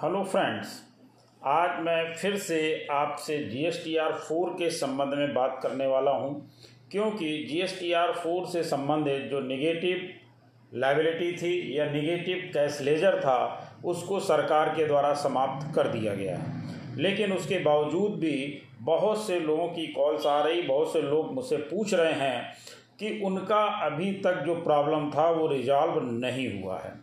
Hello friends, आज मैं फिर से आपसे G S T R four के संबंध में बात करने वाला हूँ, क्योंकि G S T R four से संबंधित जो निगेटिव लाइबिलिटी थी या निगेटिव कैश लेजर था, उसको सरकार के द्वारा समाप्त कर दिया गया है। लेकिन उसके बावजूद भी बहुत से लोगों की कॉल्स आ रही, बहुत से लोग मुझसे पूछ रहे हैं कि उनका अभी तक जो प्रॉब्लम था, वो रिजॉल्व नहीं हुआ है।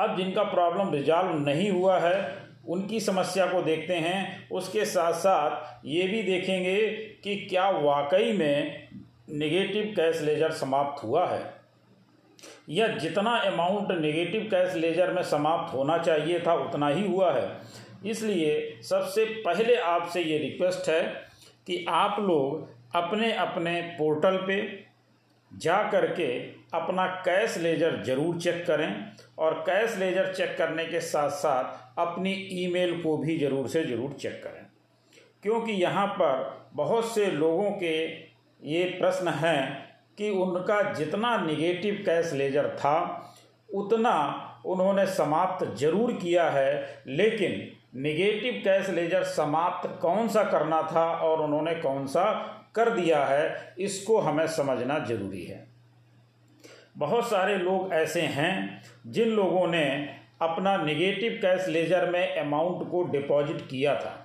अब जिनका प्रॉब्लम रिजॉल्व नहीं हुआ है, उनकी समस्या को देखते हैं। उसके साथ साथ ये भी देखेंगे कि क्या वाकई में नेगेटिव कैश लेजर समाप्त हुआ है। या जितना अमाउंट नेगेटिव कैश लेजर में समाप्त होना चाहिए था, उतना ही हुआ है। इसलिए सबसे पहले आपसे ये रिक्वेस्ट है कि आप लोग अपने अपने पोर्टल पे जा कर के अपना कैश लेजर ज़रूर चेक करें और कैश लेजर चेक करने के साथ साथ अपनी ईमेल को भी ज़रूर से ज़रूर चेक करें। क्योंकि यहाँ पर बहुत से लोगों के ये प्रश्न हैं कि उनका जितना निगेटिव कैश लेजर था, उतना उन्होंने समाप्त ज़रूर किया है, लेकिन निगेटिव कैश लेजर समाप्त कौन सा करना था और उन्होंने कौन सा कर दिया है, इसको हमें समझना ज़रूरी है। बहुत सारे लोग ऐसे हैं जिन लोगों ने अपना निगेटिव कैश लेजर में अमाउंट को डिपॉजिट किया था।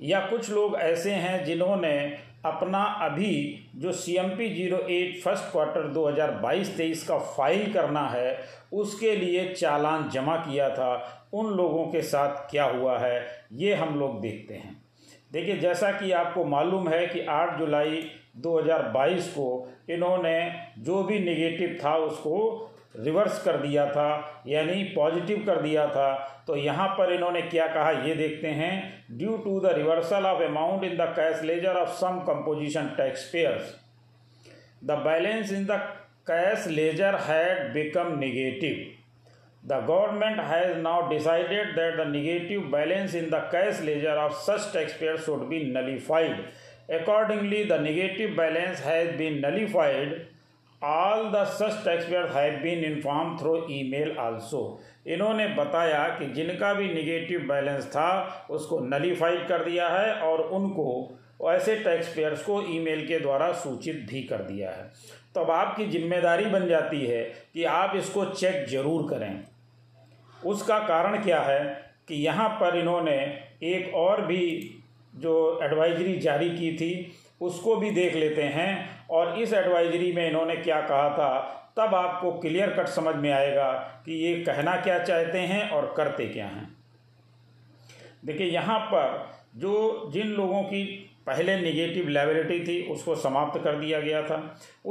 या कुछ लोग ऐसे हैं जिन्होंने अपना अभी जो C M P zero eight first quarter दो हज़ार बाईस तेईस का फ़ाइल करना है, उसके लिए चालान जमा किया था। उन लोगों के साथ क्या हुआ है, ये हम लोग देखते हैं। देखिए, जैसा कि आपको मालूम है कि 8 जुलाई 2022 को इन्होंने जो भी नेगेटिव था, उसको रिवर्स कर दिया था, यानी पॉजिटिव कर दिया था। तो यहाँ पर इन्होंने क्या कहा, ये देखते हैं। Due to the reversal of amount in the cash ledger of some composition tax payers the balance in the cash ledger had become negative the government has now decided that the negative balance in the cash ledger of such tax payer should be nullified accordingly the negative balance has been nullified all the such tax taxpayer have been inform through email also इन्होंने बताया कि जिनका भी negative balance था, उसको nullified कर दिया है और उनको ऐसे टैक्स पेयर्स को ई मेल के द्वारा सूचित भी कर दिया है। तब आपकी ज़िम्मेदारी बन जाती है कि आप इसको चेक ज़रूर करें। उसका कारण क्या है कि यहाँ पर इन्होंने एक और भी जो एडवाइजरी जारी की थी, उसको भी देख लेते हैं और इस एडवाइजरी में इन्होंने क्या कहा था, तब आपको क्लियर कट समझ में आएगा कि ये कहना क्या चाहते हैं और करते क्या हैं। देखिए, यहाँ पर जो जिन लोगों की पहले निगेटिव लाइबिलिटी थी उसको समाप्त कर दिया गया था।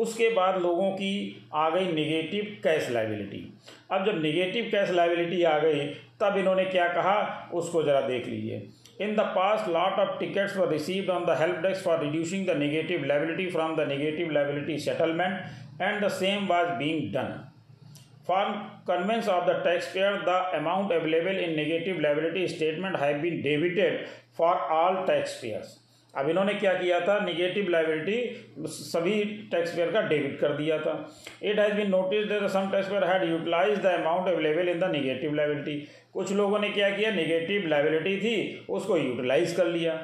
उसके बाद लोगों की आ गई निगेटिव कैश लाइबिलिटी अब जब निगेटिव कैश लाइबिलिटी आ गई तब इन्होंने क्या कहा? उसको ज़रा देख लीजिए। In the past lot of tickets were received on the help desk for reducing the negative liability from the negative liability settlement and the same was being done For conveyance of the taxpayer, the amount available in negative liability statement have been debited for all taxpayers. अब इन्होंने क्या किया था? Negative liability सभी tax payer का debit कर दिया था। It has been notice some tax payer had utilise the amount available in the negative liability कुछ लोगों ने क्या किया? निगेटिव लाइबिलिटी थी, उसको यूटिलाइज कर लिया।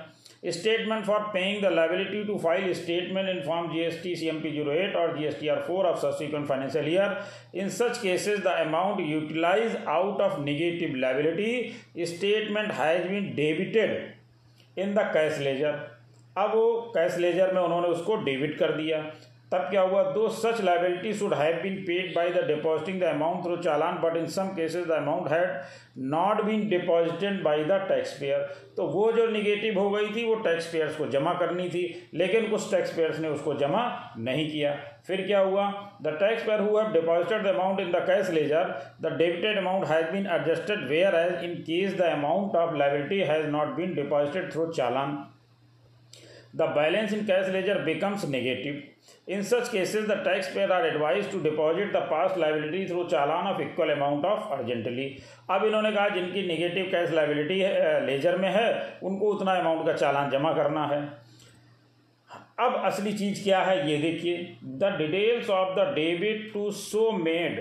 Statement for paying the liability to file statement in form G S T C M P zero eight और G S T R four of subsequent financial year in such cases the amount utilise out of negative liability statement has been debited in the cash ledger अब वो cash ledger में उन्होंने उसको debit कर दिया। तब क्या हुआ? Though such liability should have been paid by the depositing the amount through challan but in some cases the amount had not been deposited by the tax payer तो वो जो निगेटिव हो गई थी, वो टैक्स पेयर्स को जमा करनी थी, लेकिन कुछ टैक्स पेयर्स ने उसको जमा नहीं किया। फिर क्या हुआ? The tax payer who have deposited the amount in the cash ledger the debited amount has been adjusted whereas in case the amount of liability has not been deposited through challan. The balance in cash ledger becomes negative in such cases the tax payer are advise to deposit the past liability through challan of equal amount of urgently अब इन्होंने कहा, जिनकी negative cash liability laser में है, उनको उतना amount का चालान जमा करना है। अब असली चीज़ क्या है, ये देखिए। The details of the debit to so made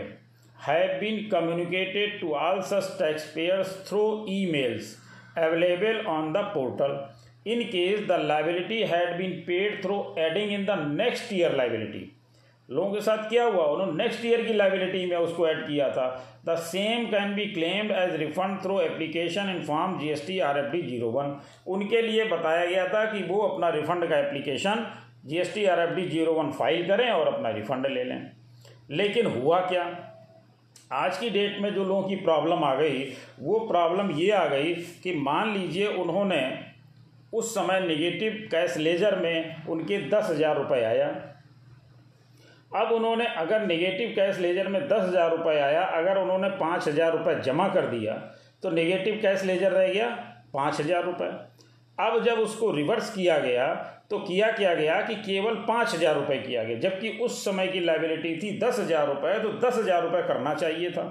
have been communicated to all such tax payers through emails available on the portal in case the liability had been paid through adding in the next year liability. लोगों के साथ क्या हुआ? उन्होंने next year की liability में उसको add किया था। The same can be claimed as refund through application in form G S T R F D zero one उनके लिए बताया गया था कि वो अपना रिफंड का application G S T R F D zero one file करें और अपना रिफंड ले लें। लेकिन हुआ क्या? आज की डेट में जो लोगों की प्रॉब्लम आ गई, वो प्रॉब्लम ये आ गई कि मान लीजिए उन्होंने उस समय निगेटिव कैश लेजर में उनके दस हज़ार रुपये आया। अब उन्होंने अगर नेगेटिव कैश लेजर में दस हज़ार रुपये आया, अगर उन्होंने पाँच हज़ार रुपये जमा कर दिया तो नेगेटिव कैश लेजर रह गया पाँच हज़ार रुपये अब जब उसको रिवर्स किया गया तो किया क्या गया कि केवल पाँच हज़ार रुपये किया गया, जबकि उस समय की लाइबिलिटी थी दस हज़ार रुपये तो दस हज़ार रुपये करना चाहिए था।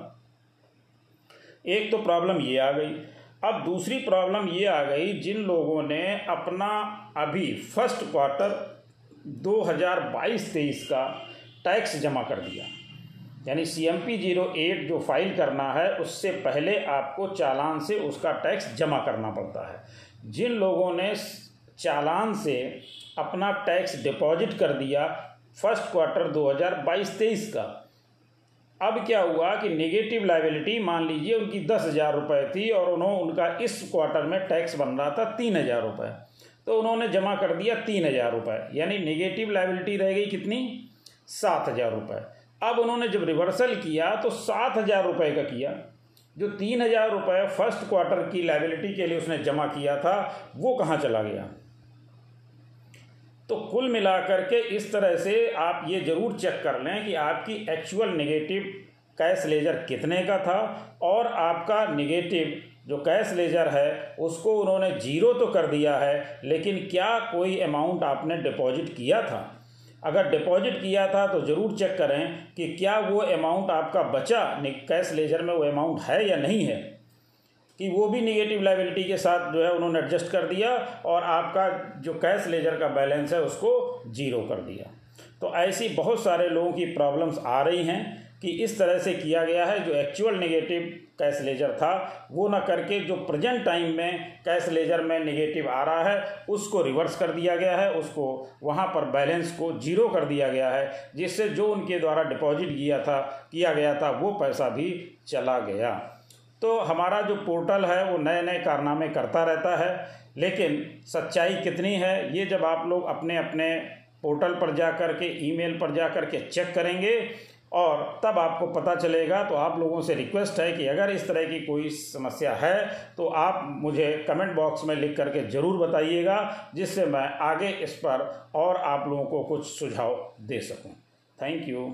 एक तो प्रॉब्लम ये आ गई। अब दूसरी प्रॉब्लम ये आ गई, जिन लोगों ने अपना अभी फ़र्स्ट क्वार्टर 2022-23 का टैक्स जमा कर दिया। यानी C M P zero eight जो फ़ाइल करना है, उससे पहले आपको चालान से उसका टैक्स जमा करना पड़ता है। जिन लोगों ने चालान से अपना टैक्स डिपॉजिट कर दिया फ़र्स्ट क्वार्टर 2022-23 का अब क्या हुआ कि नेगेटिव लाइबिलिटी मान लीजिए उनकी दस हज़ार रुपये थी और उन्होंने उनका इस क्वार्टर में टैक्स बन रहा था तीन हज़ार रुपये तो उन्होंने जमा कर दिया तीन हज़ार रुपये यानी नेगेटिव लाइबिलिटी रह गई कितनी? सात हज़ार रुपये अब उन्होंने जब रिवर्सल किया तो सात हज़ार रुपये का किया। जो तीन हज़ार रुपये फ़र्स्ट क्वार्टर की लाइबिलिटी के लिए उसने जमा किया था, वो कहाँ चला गया? तो कुल मिलाकर के इस तरह से आप ये ज़रूर चेक कर लें कि आपकी एक्चुअल नेगेटिव कैश लेजर कितने का था और आपका नेगेटिव जो कैश लेजर है, उसको उन्होंने ज़ीरो तो कर दिया है, लेकिन क्या कोई अमाउंट आपने डिपॉजिट किया था? अगर डिपॉजिट किया था तो ज़रूर चेक करें कि क्या वो अमाउंट आपका बचा कैश लेजर में वो अमाउंट है या नहीं है। कि वो भी निगेटिव लाइबिलिटी के साथ जो है उन्होंने एडजस्ट कर दिया और आपका जो कैश लेजर का बैलेंस है उसको ज़ीरो कर दिया। तो ऐसी बहुत सारे लोगों की प्रॉब्लम्स आ रही हैं कि इस तरह से किया गया है, जो एक्चुअल नेगेटिव कैश लेजर था, वो ना करके जो प्रेजेंट टाइम में कैश लेजर में नेगेटिव आ रहा है, उसको रिवर्स कर दिया गया है, उसको वहाँ पर बैलेंस को ज़ीरो कर दिया गया है, जिससे जो उनके द्वारा डिपॉजिट किया था, किया गया था, वो पैसा भी चला गया। तो हमारा जो पोर्टल है, वो नए नए कारनामे करता रहता है। लेकिन सच्चाई कितनी है, ये जब आप लोग अपने अपने पोर्टल पर जा कर के, ईमेल पर जा कर के चेक करेंगे और तब आपको पता चलेगा तो आप लोगों से रिक्वेस्ट है कि अगर इस तरह की कोई समस्या है तो आप मुझे कमेंट बॉक्स में लिख करके ज़रूर बताइएगा, जिससे मैं आगे इस पर और आप लोगों को कुछ सुझाव दे सकूँ। Thank you.